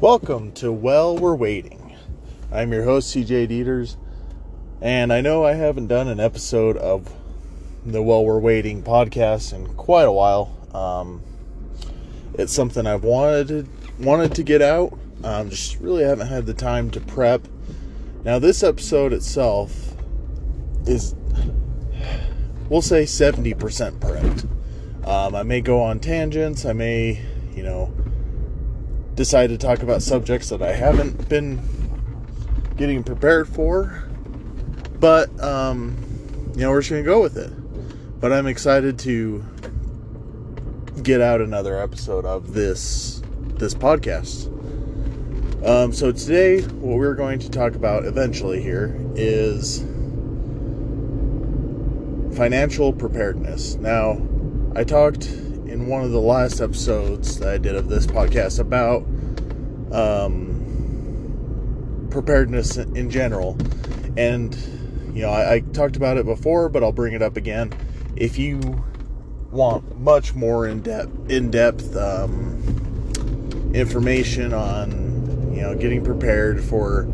Welcome to Well We're Waiting. I'm your host, CJ Dieters, and I know I haven't done an episode of the Well We're Waiting podcast in quite a while. Um, it's something I've wanted to, wanted to get out, um, just really haven't had the time to prep. Now, this episode itself is, we'll say, 70% prepped. Um, I may go on tangents, I may, you know, decide to talk about subjects that I haven't been getting prepared for. But, um, you know, we're just going to go with it. But I'm excited to get out another episode of this this podcast. Um, so today, what we're going to talk about eventually here is financial preparedness. Now, I talked in one of the last episodes that I did of this podcast about um, preparedness in general. And, you know, I, I, talked about it before, but I'll bring it up again. If you want much more in depth, in depth um, information on, you know, getting prepared for,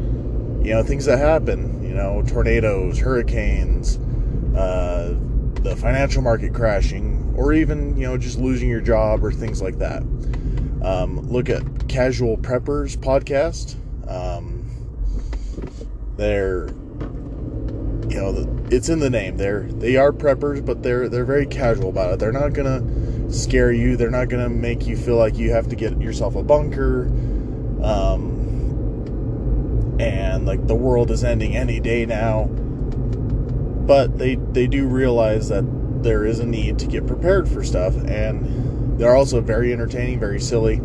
you know, things that happen, you know, tornadoes, hurricanes, uh, the financial market crashing, or even you know just losing your job or things like that. Um, look at Casual Preppers podcast. Um, they're you know it's in the name. They're they are preppers, but they're they're very casual about it. They're not gonna scare you. They're not gonna make you feel like you have to get yourself a bunker. Um, and like the world is ending any day now. But they they do realize that there is a need to get prepared for stuff, and they're also very entertaining, very silly.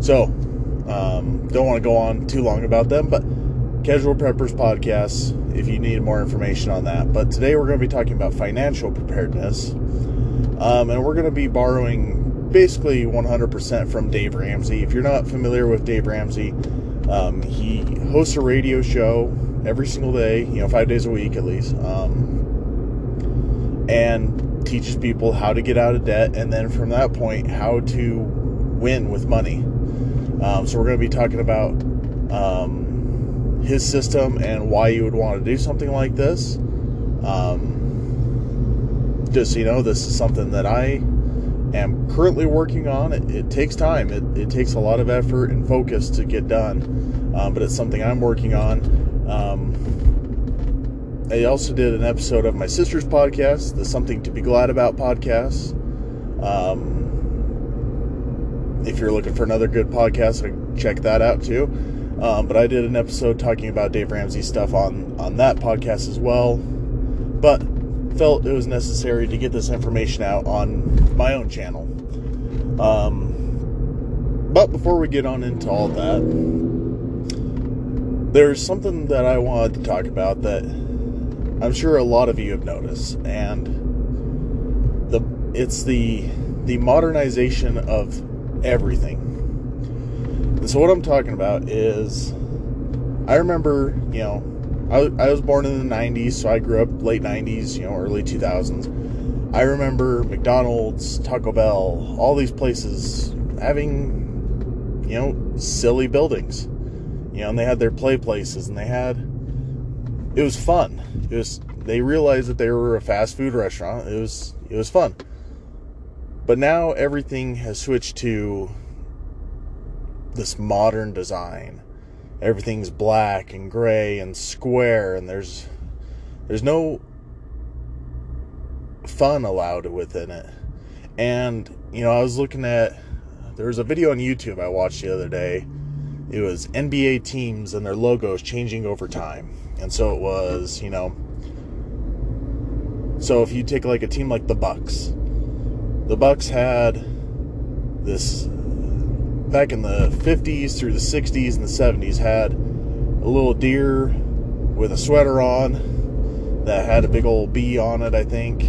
So, um, don't want to go on too long about them, but Casual Preppers Podcast, if you need more information on that. But today we're going to be talking about financial preparedness, um, and we're going to be borrowing basically 100% from Dave Ramsey. If you're not familiar with Dave Ramsey, um, he hosts a radio show every single day, you know, five days a week at least. Um, and teaches people how to get out of debt, and then from that point, how to win with money. Um, so we're going to be talking about um, his system and why you would want to do something like this. Um, just so you know, this is something that I am currently working on. It, it takes time. It, it, takes a lot of effort and focus to get done, um, but it's something I'm working on. I also did an episode of my sister's podcast, the Something to Be Glad About podcast. Um, if you're looking for another good podcast, check that out too. Um, but I did an episode talking about Dave Ramsey stuff on on that podcast as well. But felt it was necessary to get this information out on my own channel. Um, but before we get on into all that, there's something that I wanted to talk about that I'm sure a lot of you have noticed, and the it's the the modernization of everything. And so what I'm talking about is, I remember, you know, I, I was born in the '90s, so I grew up late '90s, you know, early 2000s. I remember McDonald's, Taco Bell, all these places having, you know, silly buildings. You know, and they had their play places, and they had it was fun. It was they realized that they were a fast food restaurant. It was it was fun. But now everything has switched to this modern design. Everything's black and gray and square and there's there's no fun allowed within it. And you know, I was looking at there was a video on YouTube I watched the other day. It was NBA teams and their logos changing over time and so it was, you know. So if you take like a team like the Bucks, the Bucks had this back in the 50s through the 60s and the 70s had a little deer with a sweater on that had a big old bee on it, I think,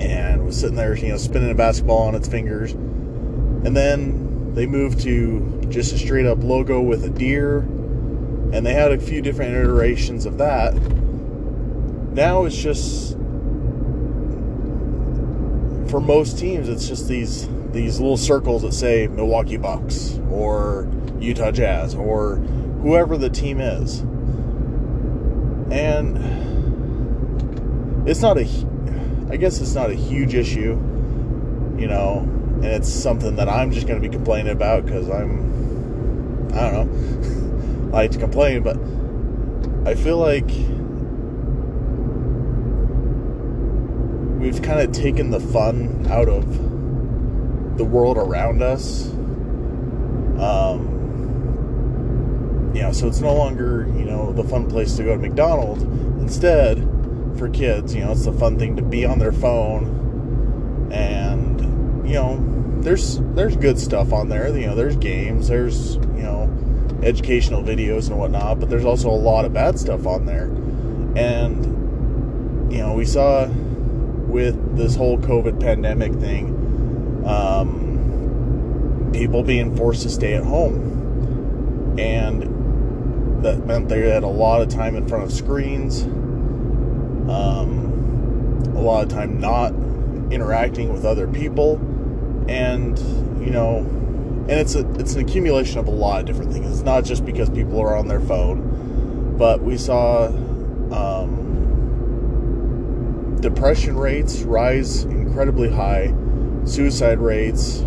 and was sitting there, you know, spinning a basketball on its fingers. And then they moved to just a straight up logo with a deer and they had a few different iterations of that. Now it's just for most teams, it's just these these little circles that say Milwaukee Bucks or Utah Jazz or whoever the team is. And it's not a, I guess it's not a huge issue, you know, and it's something that I'm just going to be complaining about because I'm, I don't know, I like to complain, but I feel like we've kind of taken the fun out of the world around us. Um, know, so it's no longer, you know, the fun place to go to McDonald's. Instead, for kids, you know, it's the fun thing to be on their phone and you know, there's there's good stuff on there. You know, there's games, there's, you know, educational videos and whatnot, but there's also a lot of bad stuff on there. And you know, we saw with this whole COVID pandemic thing, um, people being forced to stay at home. And that meant they had a lot of time in front of screens, um, a lot of time not interacting with other people, and you know, and it's a it's an accumulation of a lot of different things. It's not just because people are on their phone, but we saw um, depression rates rise incredibly high, suicide rates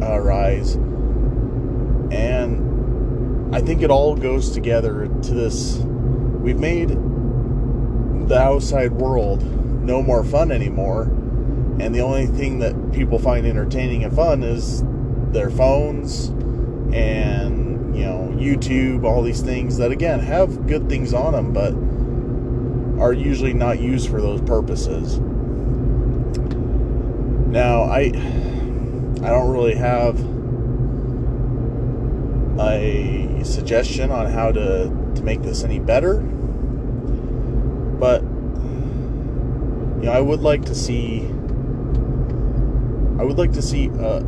uh, rise, and I think it all goes together to this. We've made the outside world no more fun anymore, and the only thing that people find entertaining and fun is their phones and you know YouTube, all these things that again have good things on them, but are usually not used for those purposes. Now, I I don't really have a suggestion on how to to make this any better, but you know, I would like to see I would like to see a,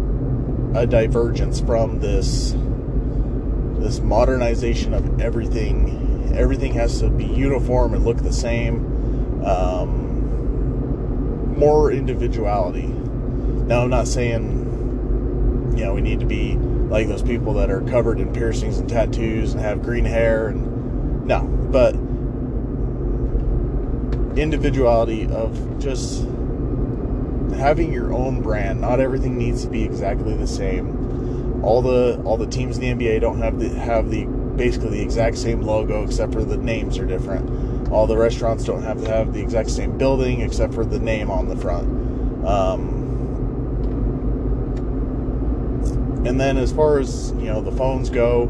a divergence from this this modernization of everything everything has to be uniform and look the same. Um, more individuality. Now, I'm not saying, you know, we need to be like those people that are covered in piercings and tattoos and have green hair and no, but individuality of just having your own brand. Not everything needs to be exactly the same. All the all the teams in the NBA don't have the have the basically the exact same logo except for the names are different. All the restaurants don't have to have the exact same building except for the name on the front. Um, and then as far as you know the phones go,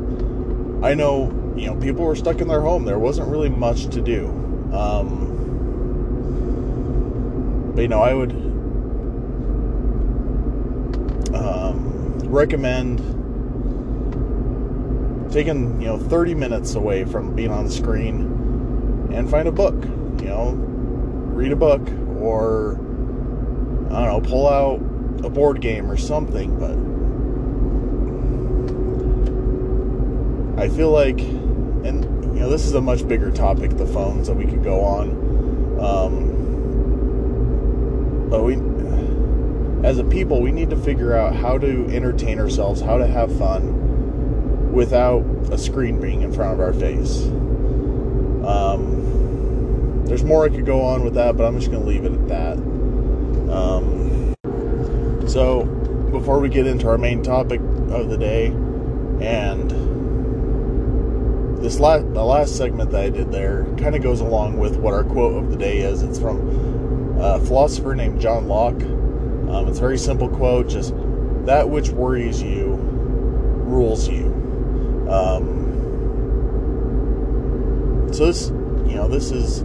I know you know people were stuck in their home. There wasn't really much to do. Um, but you know I would um, recommend taking you know 30 minutes away from being on the screen and find a book you know read a book or i don't know pull out a board game or something but i feel like and you know this is a much bigger topic the phones that we could go on. Um, but we as a people we need to figure out how to entertain ourselves how to have fun without a screen being in front of our face. Um, there's more I could go on with that, but I'm just going to leave it at that. Um, so, before we get into our main topic of the day, and this last the last segment that I did there kind of goes along with what our quote of the day is. It's from a philosopher named John Locke. Um, it's a very simple quote, just that which worries you rules you. Um, so this, you know, this is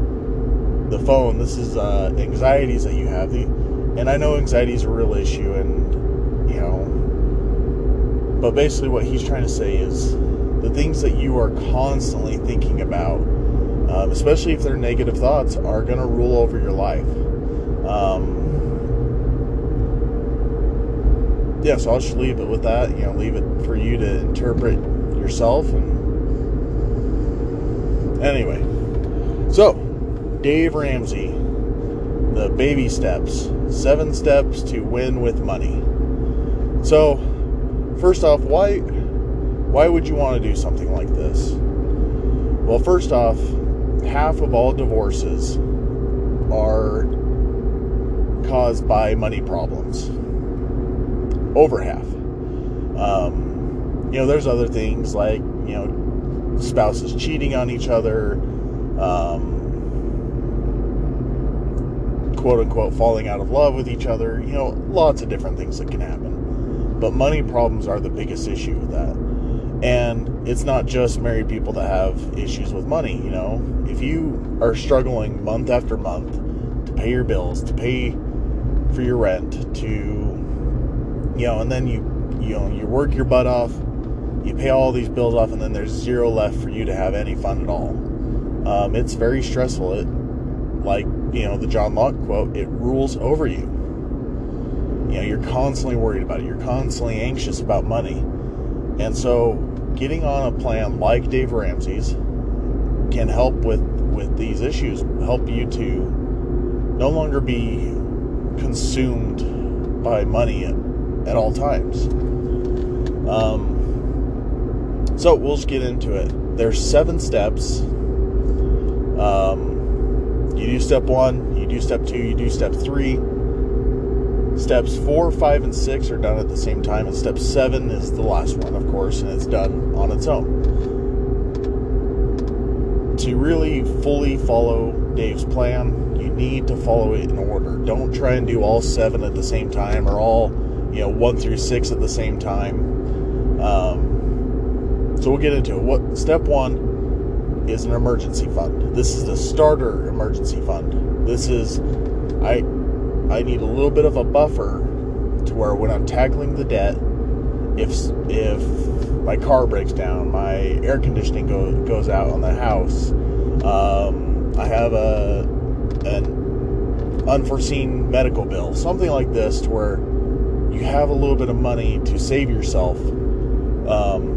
the phone. This is uh, anxieties that you have. The, and I know anxiety is a real issue, and you know, but basically what he's trying to say is the things that you are constantly thinking about, um, especially if they're negative thoughts, are going to rule over your life. Um, yeah, so I'll just leave it with that. You know, leave it for you to interpret yourself. And anyway, so Dave Ramsey, the baby steps, seven steps to win with money. So, first off, why why would you want to do something like this? Well, first off, half of all divorces are caused by money problems. Over half. Um, you know, there's other things like, you know, spouses cheating on each other, um, quote unquote falling out of love with each other, you know, lots of different things that can happen. But money problems are the biggest issue with that. And it's not just married people that have issues with money, you know. If you are struggling month after month to pay your bills, to pay for your rent, to you know, and then you you know, you work your butt off, you pay all these bills off and then there's zero left for you to have any fun at all. Um, it's very stressful. It like, you know, the John Locke quote, it rules over you. You know, you're constantly worried about it. You're constantly anxious about money. And so getting on a plan like Dave Ramsey's can help with with these issues, help you to no longer be consumed by money at, all times. Um, so we'll just get into it. There's seven steps. Um, you do step one, you do step two, you do step three. Steps four, five, and six are done at the same time, and step seven is the last one, of course, and it's done on its own. To really fully follow Dave's plan, you need to follow it in order. Don't try and do all seven at the same time or all, you know, one through six at the same time. Um, so we'll get into it. What step one is an emergency fund. This is the starter emergency fund. This is I I need a little bit of a buffer to where when I'm tackling the debt, if if my car breaks down, my air conditioning go, goes out on the house, um, I have a an unforeseen medical bill, something like this, to where you have a little bit of money to save yourself. Um,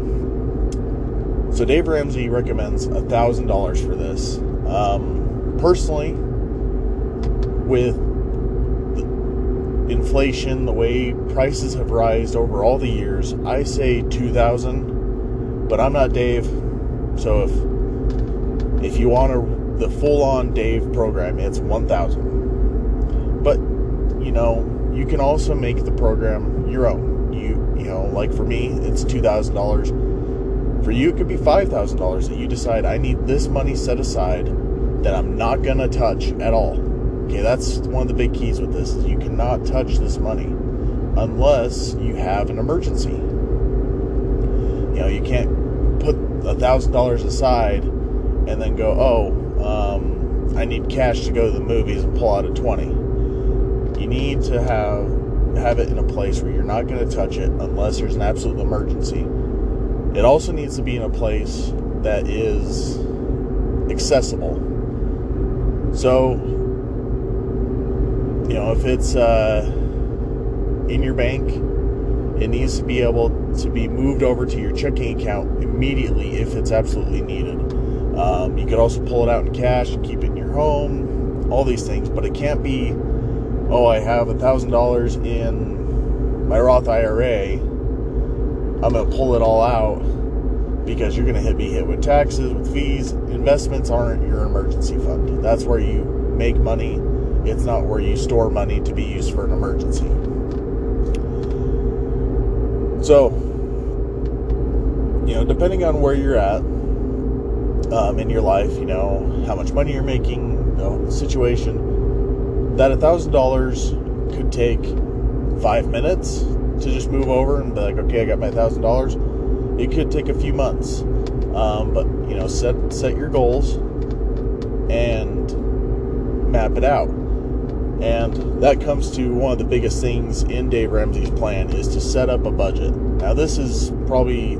so Dave Ramsey recommends a thousand dollars for this. Um, personally, with inflation, the way prices have risen over all the years, I say 2000, but I'm not Dave. So if if you want a, the full-on Dave program, it's 1000. But you know, you can also make the program your own. You you know, like for me, it's $2000. For you it could be $5000 that you decide I need this money set aside that I'm not to touch at all Okay, that's one of the big keys with this is you cannot touch this money unless you have an emergency. You know, you can't put a thousand dollars aside and then go, oh, um, I need cash to go to the movies and pull out a twenty. Need to have have it in a place where you're not going to touch it unless there's an absolute emergency. It also needs to be in a place that is accessible. So you know, if it's uh, in your bank, it needs to be able to be moved over to your checking account immediately if it's absolutely needed. Um, you could also pull it out in cash and keep it in your home, all these things, but it can't be, oh, I have a thousand dollars in my Roth IRA. I'm going to pull it all out because you're going to be hit with taxes, with fees. Investments aren't your emergency fund. That's where you make money it's not where you store money to be used for an emergency. So, you know, depending on where you're at um, in your life, you know, how much money you're making, the situation, that $1,000 could take five minutes to just move over and be like, okay, I got my $1,000. It could take a few months. Um, but, you know, set, set your goals and map it out. And that comes to one of the biggest things in Dave Ramsey's plan is to set up a budget. Now this is probably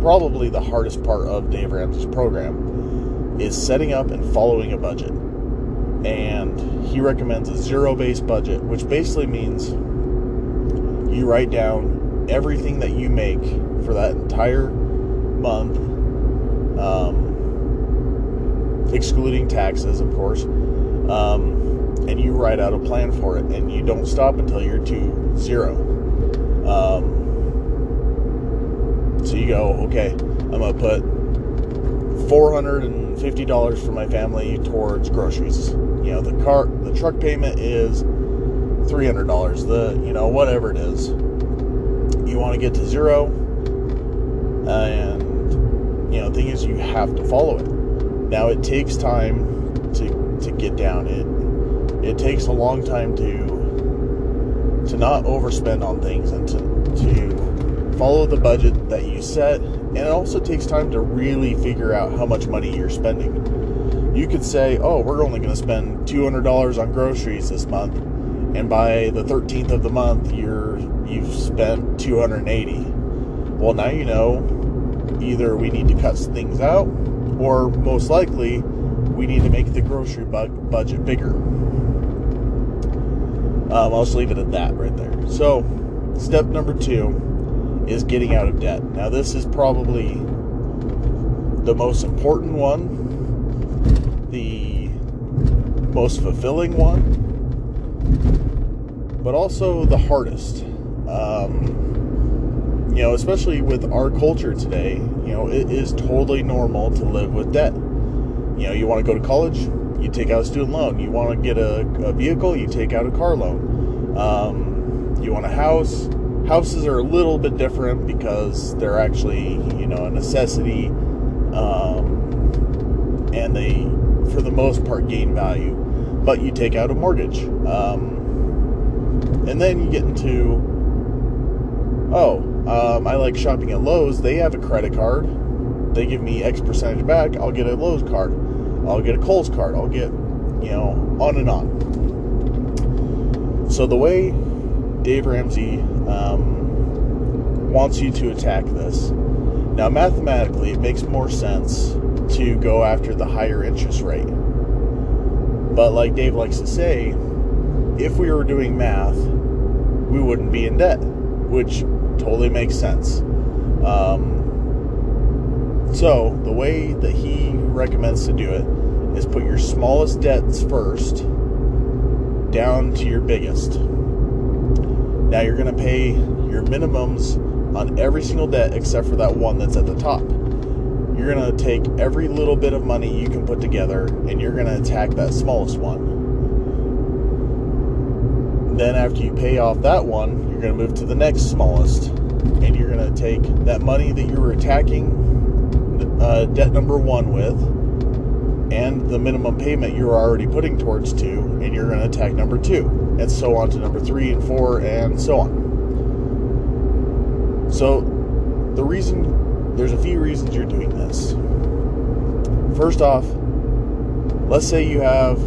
probably the hardest part of Dave Ramsey's program is setting up and following a budget. And he recommends a zero-based budget, which basically means you write down everything that you make for that entire month, um, excluding taxes, of course. Um, and you write out a plan for it, and you don't stop until you're to zero. Um, so you go, okay, I'm gonna put four hundred and fifty dollars for my family towards groceries. You know, the car, the truck payment is three hundred dollars. The you know whatever it is, you want to get to zero, and you know, the thing is, you have to follow it. Now it takes time to to get down. It it takes a long time to to not overspend on things and to to follow the budget that you set. And it also takes time to really figure out how much money you're spending. You could say, "Oh, we're only going to spend two hundred dollars on groceries this month," and by the thirteenth of the month, you're you've spent two hundred and eighty. Well, now you know either we need to cut things out, or most likely we need to make the grocery bu- budget bigger. Um, I'll just leave it at that right there. So, step number two is getting out of debt. Now, this is probably the most important one, most fulfilling one, but also the hardest. Um, you know, especially with our culture today, you know, it is totally normal to live with debt. You know, you want to go to college, you take out a student loan. You want to get a, a vehicle, you take out a car loan. Um, you want a house. Houses are a little bit different because they're actually, you know, a necessity, um, and they, for the most part, gain value. But you take out a mortgage, um, and then you get into, oh, um, I like shopping at Lowe's. They have a credit card. They give me X percentage back. I'll get a Lowe's card I'll get a Kohl's card. I'll get, you know, on and on. So the way Dave Ramsey um, wants you to attack this, now mathematically, it makes more sense to go after the higher interest rate. But like Dave likes to say, if we were doing math, we wouldn't be in debt, which totally makes sense. Um, so, the way that he recommends to do it is put your smallest debts first down to your biggest. Now, you're going to pay your minimums on every single debt except for that one that's at the top. You're going to take every little bit of money you can put together and you're going to attack that smallest one. Then, after you pay off that one, you're going to move to the next smallest and you're going to take that money that you were attacking uh, debt number one with and the minimum payment you're already putting towards two, and you're going to attack number two, and so on to number three and four, and so on. So, the reason there's a few reasons you're doing this. First off, let's say you have,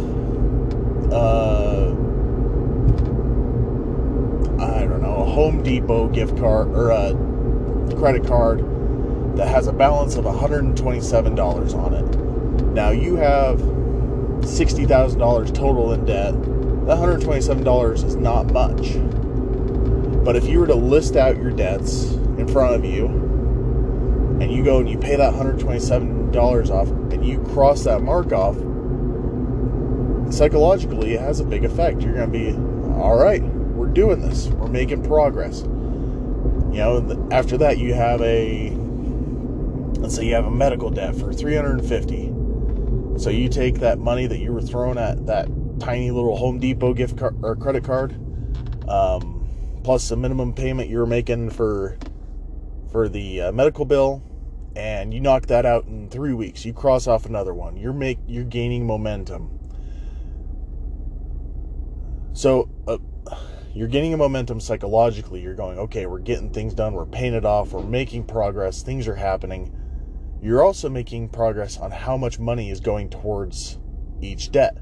uh, I don't know, a Home Depot gift card or a credit card that has a balance of $127 on it. Now you have $60,000 total in debt. That $127 is not much. But if you were to list out your debts in front of you and you go and you pay that $127 off and you cross that mark off, psychologically it has a big effect. You're going to be, all right, we're doing this, we're making progress. You know, after that, you have a let's say you have a medical debt for 350 so you take that money that you were throwing at that tiny little home depot gift card or credit card um, plus the minimum payment you were making for for the uh, medical bill and you knock that out in three weeks. You cross off another one. You're make you're gaining momentum. So uh, you're gaining a momentum psychologically. You're going okay we're getting things done. We're paying it off. We're making progress. Things are happening. You're also making progress on how much money is going towards each debt.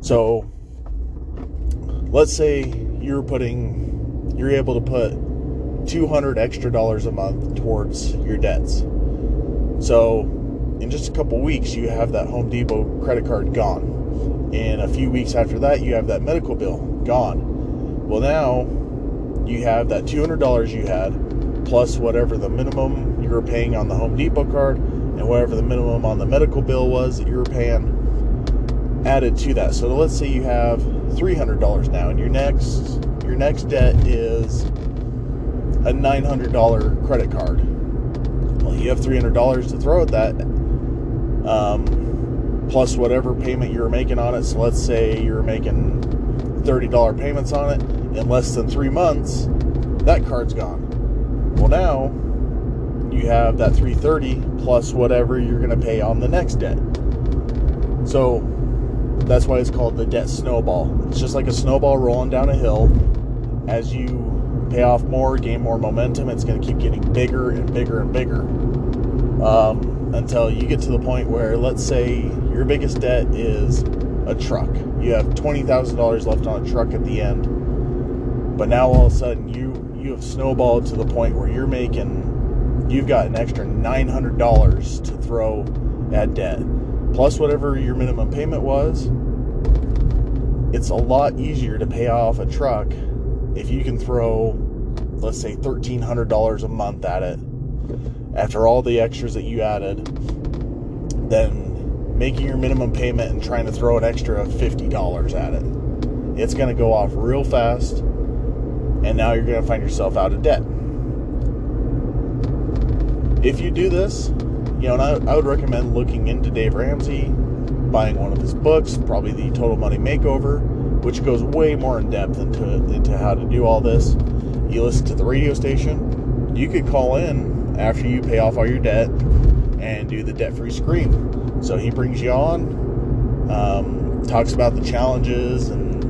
So, let's say you're putting, you're able to put 200 extra dollars a month towards your debts. So, in just a couple weeks, you have that Home Depot credit card gone. In a few weeks after that, you have that medical bill gone. Well, now you have that $200 you had plus whatever the minimum you were paying on the Home Depot card and whatever the minimum on the medical bill was that you were paying. added to that. So let's say you have $300 now and your next your next debt is a $900 credit card. Well, you have $300 to throw at that. Um, plus whatever payment you're making on it. So let's say you're making $30 payments on it in less than three months, that card's gone. Well, now you have that 330 plus whatever you're going to pay on the next debt. So that's why it's called the debt snowball. It's just like a snowball rolling down a hill. As you pay off more, gain more momentum, it's going to keep getting bigger and bigger and bigger um, until you get to the point where, let's say, your biggest debt is a truck. You have $20,000 left on a truck at the end, but now all of a sudden you you have snowballed to the point where you're making you've got an extra $900 to throw at debt plus whatever your minimum payment was, it's a lot easier to pay off a truck if you can throw, let's say, $1,300 a month at it after all the extras that you added then making your minimum payment and trying to throw an extra of $50 at it. It's going to go off real fast, and now you're going to find yourself out of debt. If you do this, you know, and I, I would recommend looking into Dave Ramsey, buying one of his books, probably the Total Money Makeover, which goes way more in depth into into how to do all this. You listen to the radio station. You could call in after you pay off all your debt and do the debt-free scream. So he brings you on, um, talks about the challenges and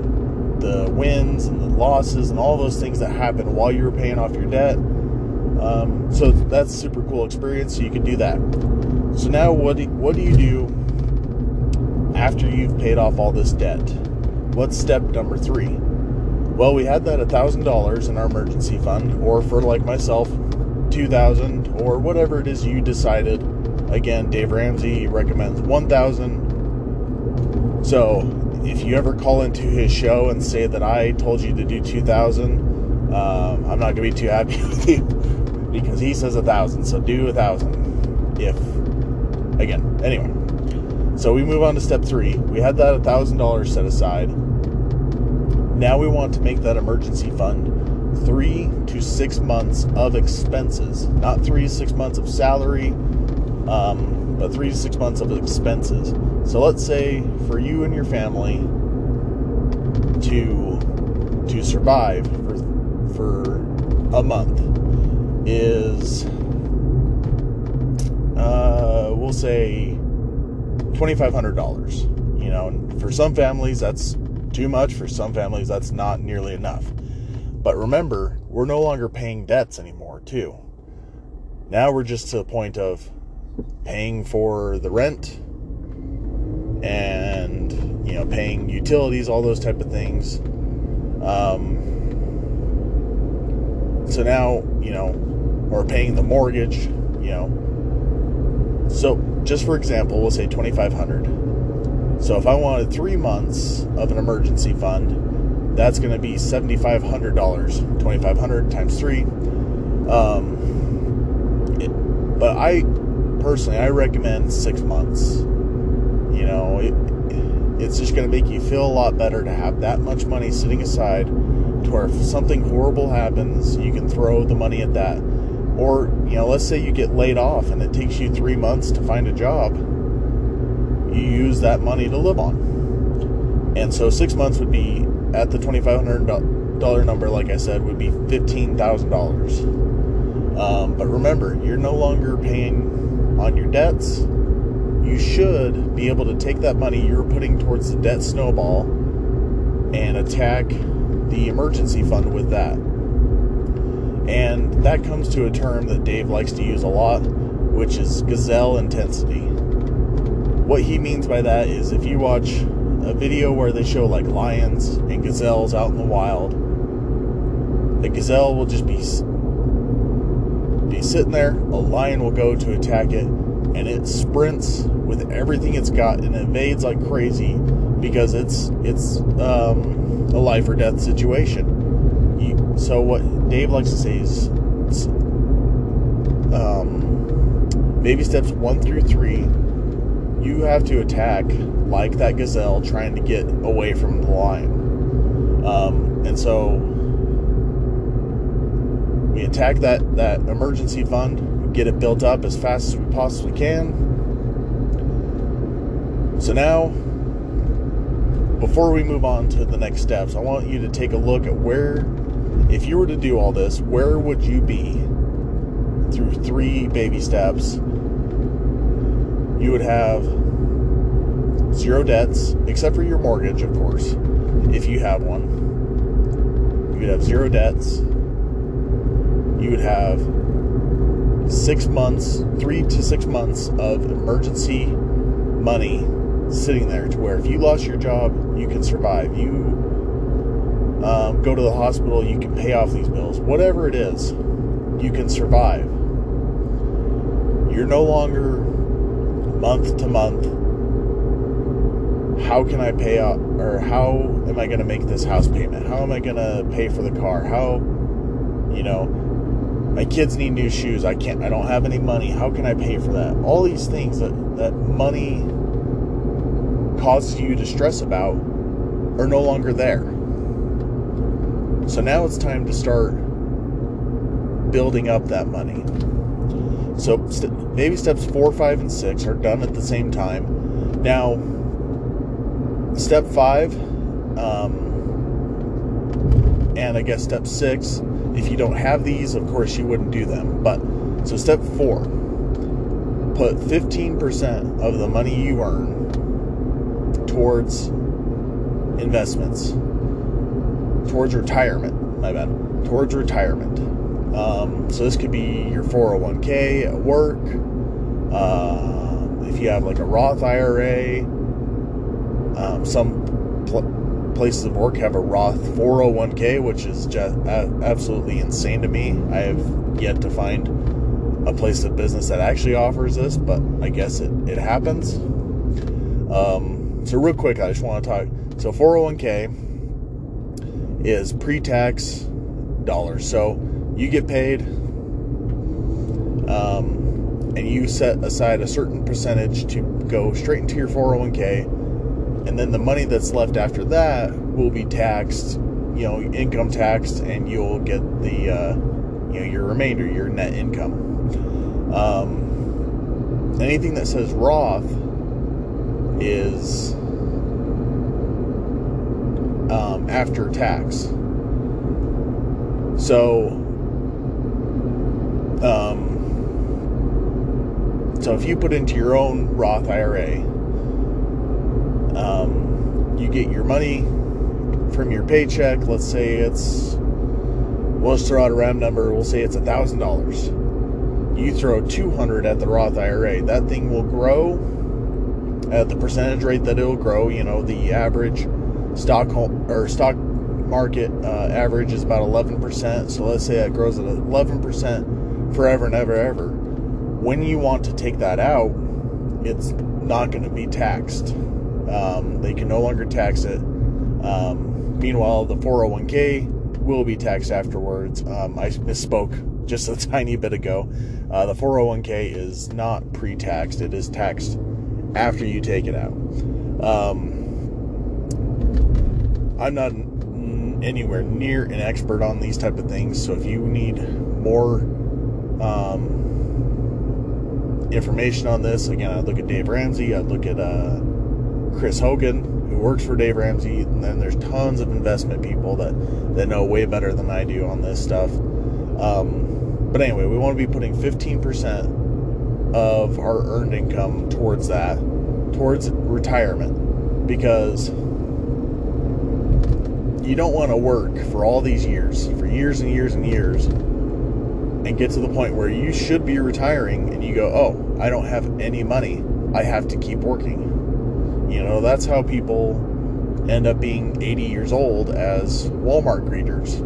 the wins and the losses and all those things that happen while you were paying off your debt um, so that's super cool experience. So you can do that. So now what do, what do you do after you've paid off all this debt? What's step number three? Well, we had that $1,000 in our emergency fund, or for like myself, 2000 or whatever it is you decided. Again, Dave Ramsey recommends 1000 So if you ever call into his show and say that I told you to do 2000 um, I'm not going to be too happy with you because he says a thousand. So do a thousand. If again, anyway. So we move on to step three. We had that a thousand dollars set aside. Now we want to make that emergency fund three to six months of expenses, not three to six months of salary, um, but three to six months of expenses. So let's say for you and your family to to survive for for a month is, uh, we'll say, $2,500. You know, for some families, that's too much. For some families, that's not nearly enough. But remember, we're no longer paying debts anymore, too. Now we're just to the point of paying for the rent and, you know, paying utilities, all those type of things. Um, so now, you know, or paying the mortgage, you know. So, just for example, we'll say 2500 So, if I wanted three months of an emergency fund, that's going to be $7,500. 2500 times three. Um, it, but I personally, I recommend six months. You know, it, it's just going to make you feel a lot better to have that much money sitting aside to where if something horrible happens, you can throw the money at that or, you know, let's say you get laid off and it takes you three months to find a job. You use that money to live on. And so six months would be at the $2,500 number, like I said, would be $15,000. Um, but remember, you're no longer paying on your debts. You should be able to take that money you're putting towards the debt snowball and attack the emergency fund with that. And that comes to a term that Dave likes to use a lot, which is gazelle intensity. What he means by that is if you watch a video where they show like lions and gazelles out in the wild, the gazelle will just be be sitting there, a lion will go to attack it, and it sprints with everything it's got and evades like crazy because it's it's um, a life or death situation. You, so what Dave likes to say is um, baby steps one through three. You have to attack like that gazelle trying to get away from the lion. Um, and so we attack that, that emergency fund, get it built up as fast as we possibly can. So now, before we move on to the next steps, I want you to take a look at where, if you were to do all this, where would you be through three baby steps? You would have zero debts, except for your mortgage, of course, if you have one. You would have zero debts. You would have six months, three to six months of emergency money sitting there to where if you lost your job, you can survive. You um, go to the hospital, you can pay off these bills. Whatever it is, you can survive. You're no longer month to month. How can I pay out, or how am I going to make this house payment? How am I going to pay for the car? How, you know, my kids need new shoes. I can't, I don't have any money. How can I pay for that? All these things that, that money causes you to stress about are no longer there. So now it's time to start building up that money. So st- baby steps four, five, and six are done at the same time. Now, step five, um, and I guess step six, if you don't have these, of course you wouldn't do them. But so step four, put 15% of the money you earn towards investments, towards retirement. My bad. Towards retirement. Um, so this could be your 401k at work. Uh, if you have like a Roth IRA, um, some pl- places of work have a Roth 401k, which is just absolutely insane to me. I have yet to find a place of business that actually offers this, but I guess it, it happens. Um, so, real quick, I just want to talk. So, 401k is pre tax dollars. So, you get paid um, and you set aside a certain percentage to go straight into your 401k and then the money that's left after that will be taxed you know income taxed and you'll get the uh, you know your remainder your net income. Um, anything that says roth is um, after tax. So um, so if you put into your own Roth IRA, um, you get your money from your paycheck. Let's say it's, we'll just throw out a round number. We'll say it's a thousand dollars. You throw 200 at the Roth IRA. That thing will grow at the percentage rate that it'll grow. You know, the average stock or stock market uh, average is about 11%. So let's say it grows at 11% forever and ever, ever. When you want to take that out, it's not going to be taxed. Um, they can no longer tax it. Um, meanwhile, the 401k will be taxed afterwards. Um, I misspoke just a tiny bit ago. Uh, the 401k is not pre taxed, it is taxed after you take it out. Um, I'm not anywhere near an expert on these type of things, so if you need more um, information on this. Again, I look at Dave Ramsey, I look at uh, Chris Hogan, who works for Dave Ramsey, and then there's tons of investment people that, that know way better than I do on this stuff. Um, but anyway, we want to be putting 15% of our earned income towards that, towards retirement, because you don't want to work for all these years, for years and years and years, and get to the point where you should be retiring and you go, oh, I don't have any money. I have to keep working. You know, that's how people end up being 80 years old as Walmart greeters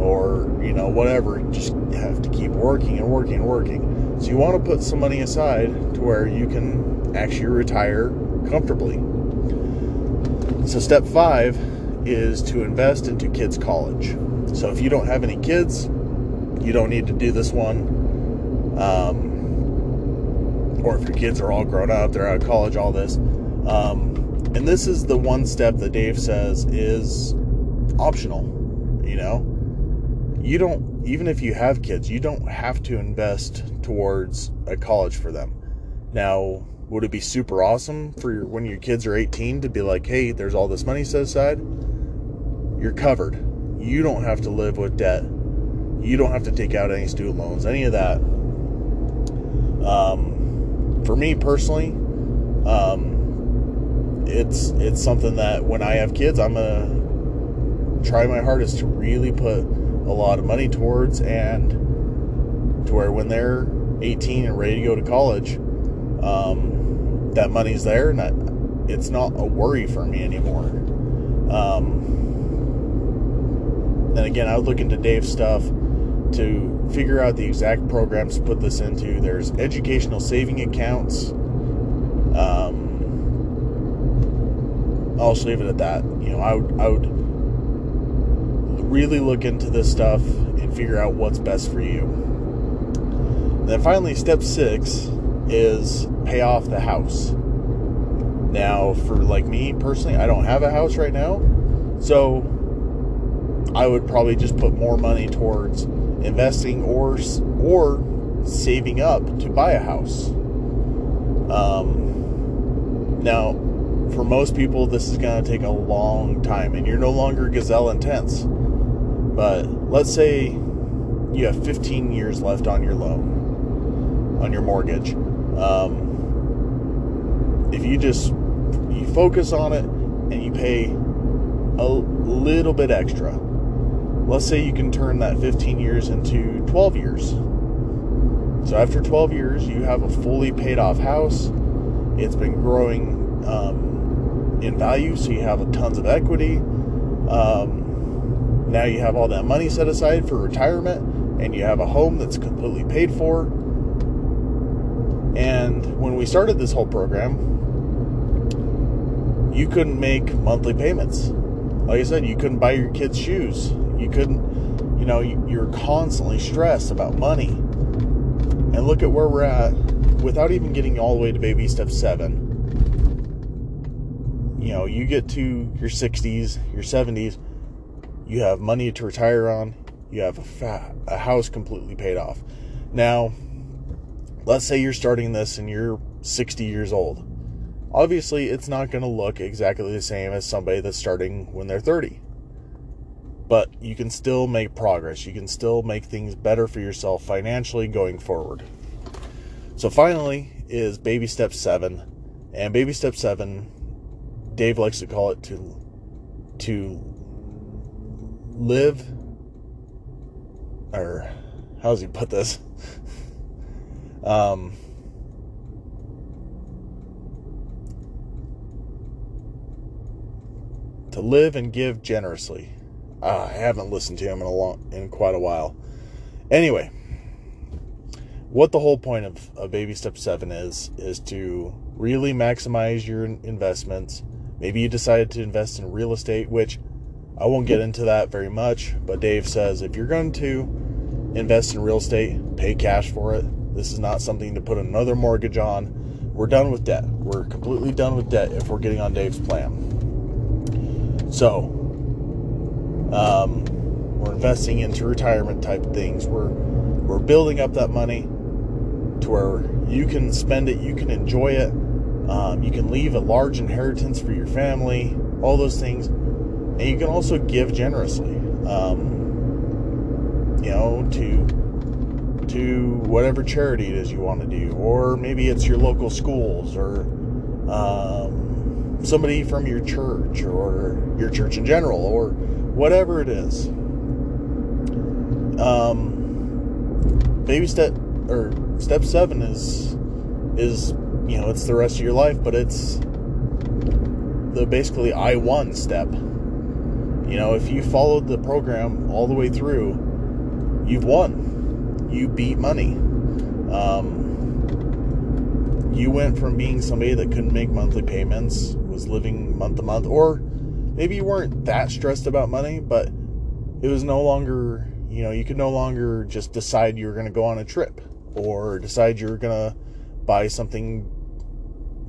or, you know, whatever. Just have to keep working and working and working. So you want to put some money aside to where you can actually retire comfortably. So, step five is to invest into kids' college. So, if you don't have any kids, you don't need to do this one. Um, or if your kids are all grown up, they're out of college, all this. Um, and this is the one step that Dave says is optional. You know, you don't, even if you have kids, you don't have to invest towards a college for them. Now, would it be super awesome for your, when your kids are 18 to be like, hey, there's all this money set aside? You're covered. You don't have to live with debt. You don't have to take out any student loans, any of that. Um, for me personally, um, it's it's something that when I have kids, I'm gonna try my hardest to really put a lot of money towards, and to where when they're 18 and ready to go to college, um, that money's there, and I, it's not a worry for me anymore. Um, and again, I look into Dave's stuff to figure out the exact programs to put this into. There's educational saving accounts. Um, I'll just leave it at that. You know, I would, I would really look into this stuff and figure out what's best for you. And then finally, step six is pay off the house. Now, for like me personally, I don't have a house right now, so I would probably just put more money towards investing or or saving up to buy a house. Um, now, for most people, this is going to take a long time, and you're no longer gazelle intense. But let's say you have 15 years left on your loan, on your mortgage. Um, if you just you focus on it and you pay a little bit extra, let's say you can turn that 15 years into 12 years. So after 12 years, you have a fully paid off house. It's been growing um, in value, so you have tons of equity. Um, now you have all that money set aside for retirement, and you have a home that's completely paid for. And when we started this whole program, you couldn't make monthly payments. Like I said, you couldn't buy your kids shoes. You couldn't, you know, you're constantly stressed about money. And look at where we're at without even getting all the way to baby step seven. You know, you get to your 60s, your 70s, you have money to retire on, you have a, fa- a house completely paid off. Now, let's say you're starting this and you're 60 years old. Obviously, it's not going to look exactly the same as somebody that's starting when they're 30 but you can still make progress. You can still make things better for yourself financially going forward. So, finally, is baby step seven. And baby step seven, Dave likes to call it to, to live, or how does he put this? um, to live and give generously. Uh, I haven't listened to him in a long, in quite a while. Anyway, what the whole point of, of baby step seven is is to really maximize your investments. Maybe you decided to invest in real estate, which I won't get into that very much. But Dave says if you're going to invest in real estate, pay cash for it. This is not something to put another mortgage on. We're done with debt. We're completely done with debt if we're getting on Dave's plan. So, um, we're investing into retirement type things. We're we're building up that money to where you can spend it, you can enjoy it, um, you can leave a large inheritance for your family, all those things, and you can also give generously. Um, you know, to to whatever charity it is you want to do, or maybe it's your local schools, or um, somebody from your church, or your church in general, or whatever it is. Um, baby step or step seven is is you know it's the rest of your life, but it's the basically I won step. You know, if you followed the program all the way through, you've won. You beat money. Um, you went from being somebody that couldn't make monthly payments, was living month to month, or maybe you weren't that stressed about money, but it was no longer, you know, you could no longer just decide you were going to go on a trip or decide you were going to buy something,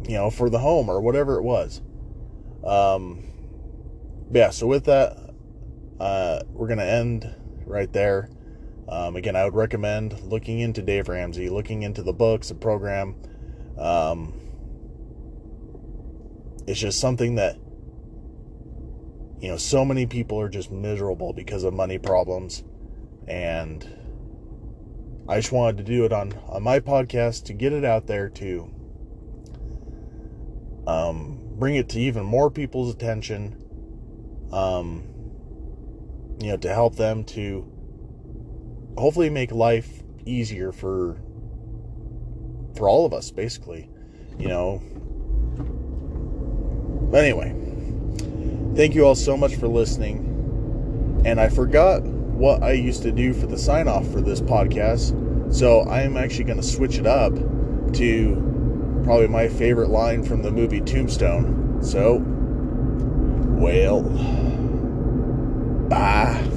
you know, for the home or whatever it was. Um, yeah, so with that, uh, we're going to end right there. Um, again, I would recommend looking into Dave Ramsey, looking into the books, the program. Um, it's just something that, you know, so many people are just miserable because of money problems. And I just wanted to do it on, on my podcast to get it out there to um, bring it to even more people's attention. Um, you know, to help them to hopefully make life easier for for all of us basically you know but anyway thank you all so much for listening. And i forgot what i used to do for the sign off for this podcast so i am actually going to switch it up to probably my favorite line from the movie tombstone. So well bye